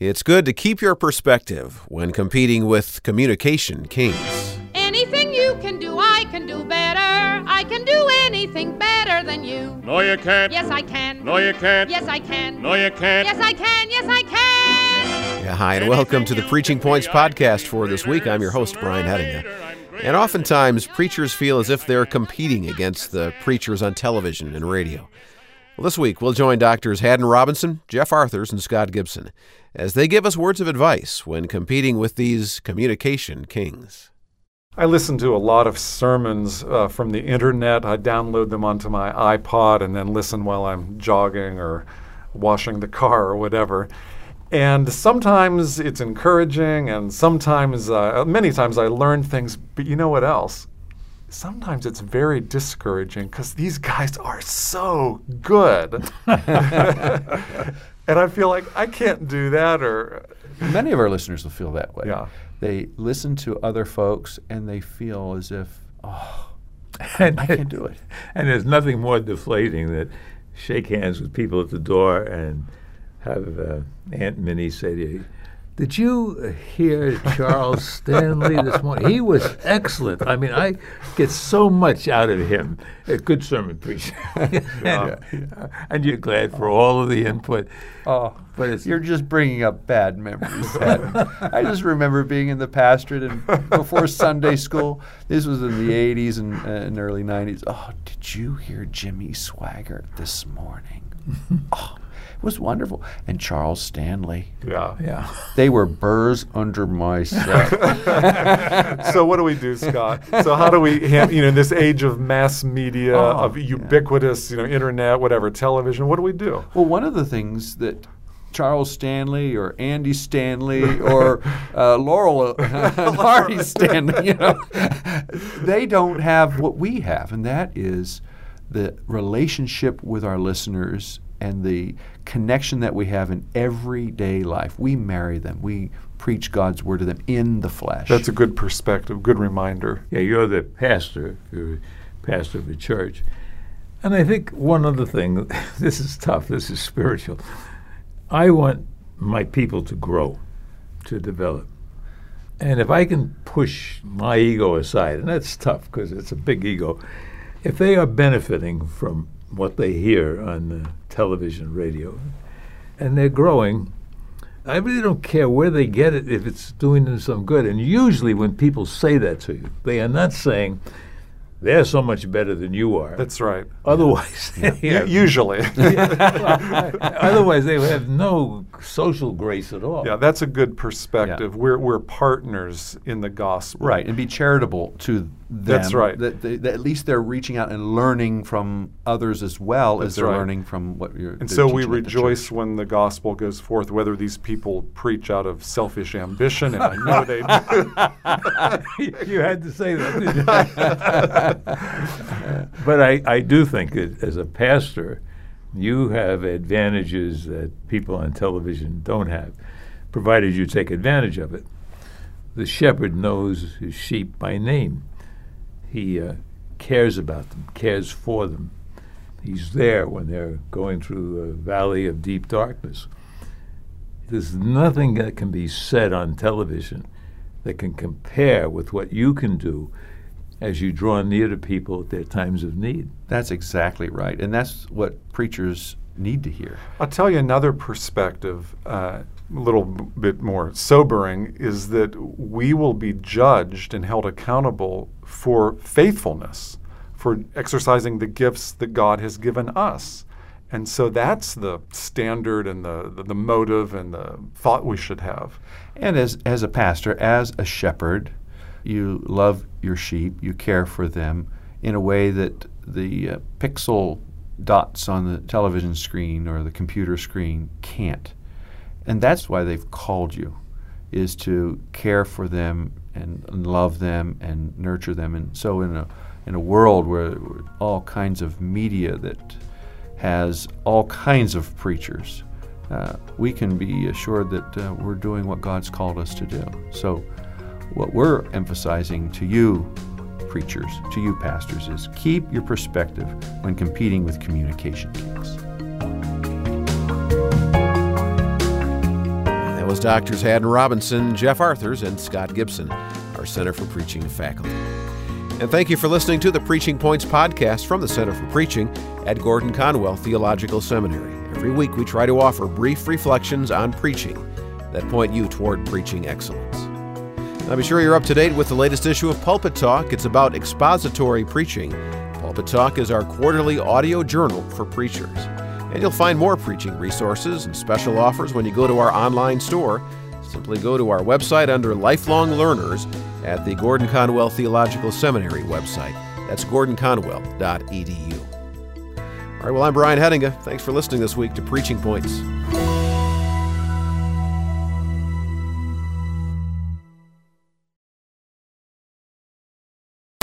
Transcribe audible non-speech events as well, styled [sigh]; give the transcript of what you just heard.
It's good to keep your perspective when competing with communication kings. Anything you can do, I can do better. I can do anything better than you. No, you can't. Yes, I can. No, you can't. Yes, I can. No, you can't. Yes, I can. Yes, I can. Yeah, hi, and welcome to the Preaching Points podcast for this week. I'm your host, Brian Hedinga. And oftentimes, preachers feel as if they're competing against the preachers on television and radio. Well, this week, we'll join Doctors Haddon Robinson, Jeff Arthurs, and Scott Gibson as they give us words of advice when competing with these communication kings. I listen to a lot of sermons uh, from the internet. I download them onto my iPod and then listen while I'm jogging or washing the car or whatever. And sometimes it's encouraging, and sometimes, uh, many times, I learn things. But you know what else? Sometimes it's very discouraging because these guys are so good. [laughs] and I feel like I can't do that or Many of our listeners will feel that way. Yeah. They listen to other folks and they feel as if, oh, [laughs] And, I can't do it. and there's nothing more deflating than shake hands with people at the door and have uh, Aunt Minnie say to you, did you hear Charles Stanley this morning? He was excellent. I mean, I get so much out of him. A good sermon preacher. [laughs] [laughs] and, uh, and you're glad for all of the input. Oh, But it's you're just bringing up bad memories. [laughs] I just remember being in the pastorate and before Sunday school. This was in the 80s and, uh, and early 90s. Oh, did you hear Jimmy Swaggart this morning? oh, it was wonderful. And Charles Stanley. yeah. yeah. They were burrs under my [laughs] set. so what do we do, Scott? So how do we, hand, you know, in this age of mass media, Oh, of ubiquitous, you know, internet, whatever, television, what do we do? Well, one of the things that Charles Stanley or Andy Stanley or uh, Laurel uh, [laughs] [laughs] Marty Stanley, you know, they don't have what we have, and that is the relationship with our listeners and the connection that we have in everyday life. We marry them. We preach God's word to them in the flesh. That's a good perspective, good reminder. Yeah, you're the pastor. You're a pastor of a church. And I think one other thing, [laughs] this is tough, this is spiritual. I want my people to grow, to develop. And if I can push my ego aside, and that's tough because it's a big ego, if they are benefiting from what they hear on the television, radio, and they're growing, I really don't care where they get it if it's doing them some good. And usually, when people say that to you, they are not saying they're so much better than you are. That's right. [laughs] otherwise, they U- have, Usually. [laughs] [laughs] otherwise they have no social grace at all. yeah, that's a good perspective. We're, we're partners in the gospel. Right, and be charitable to them. That's right. That, they- that at least they're reaching out and learning from others as well as they're right. learning from what you're. And so we teaching at the rejoice when the gospel goes forth, whether these people preach out of selfish ambition, and I know they do. [laughs] [laughs] you had to say that, didn't you? [laughs] but I, I do think that as a pastor, you have advantages that people on television don't have, provided you take advantage of it. The shepherd knows his sheep by name. He uh, cares about them, cares for them. He's there when they're going through a valley of deep darkness. There's nothing that can be said on television that can compare with what you can do as you draw near to people at their times of need. That's exactly right, and that's what preachers need to hear. I'll tell you another perspective, uh, a little bit more sobering, is that we will be judged and held accountable for faithfulness, for exercising the gifts that God has given us. And so that's the standard and the, the, the motive and the thought we should have. And as as a pastor, as a shepherd, you love your sheep, you care for them in a way that the uh, pixel dots on the television screen or the computer screen can't. And that's why they've called you is to care for them and, love them and nurture them. And so in a in a world where, where all kinds of media that has all kinds of preachers, uh, we can be assured that uh, we're doing what God's called us to do. So, what we're emphasizing to you, preachers, to you, pastors, is keep your perspective when competing with communication kings. That well as Doctors Haddon Robinson, Jeff Arthurs, and Scott Gibson, our Center for Preaching faculty. And thank you for listening to the Preaching Points podcast from the Center for Preaching at Gordon Conwell Theological Seminary. Every week we try to offer brief reflections on preaching that point you toward preaching excellence. Now be sure you're up to date with the latest issue of Pulpit Talk. It's about expository preaching. Pulpit Talk is our quarterly audio journal for preachers. And you'll find more preaching resources and special offers when you go to our online store. Simply go to our website under Lifelong Learners at the Gordon Conwell Theological Seminary website. That's gordonconwell.edu. All right, well, I'm Brian Hedinga. Thanks for listening this week to Preaching Points.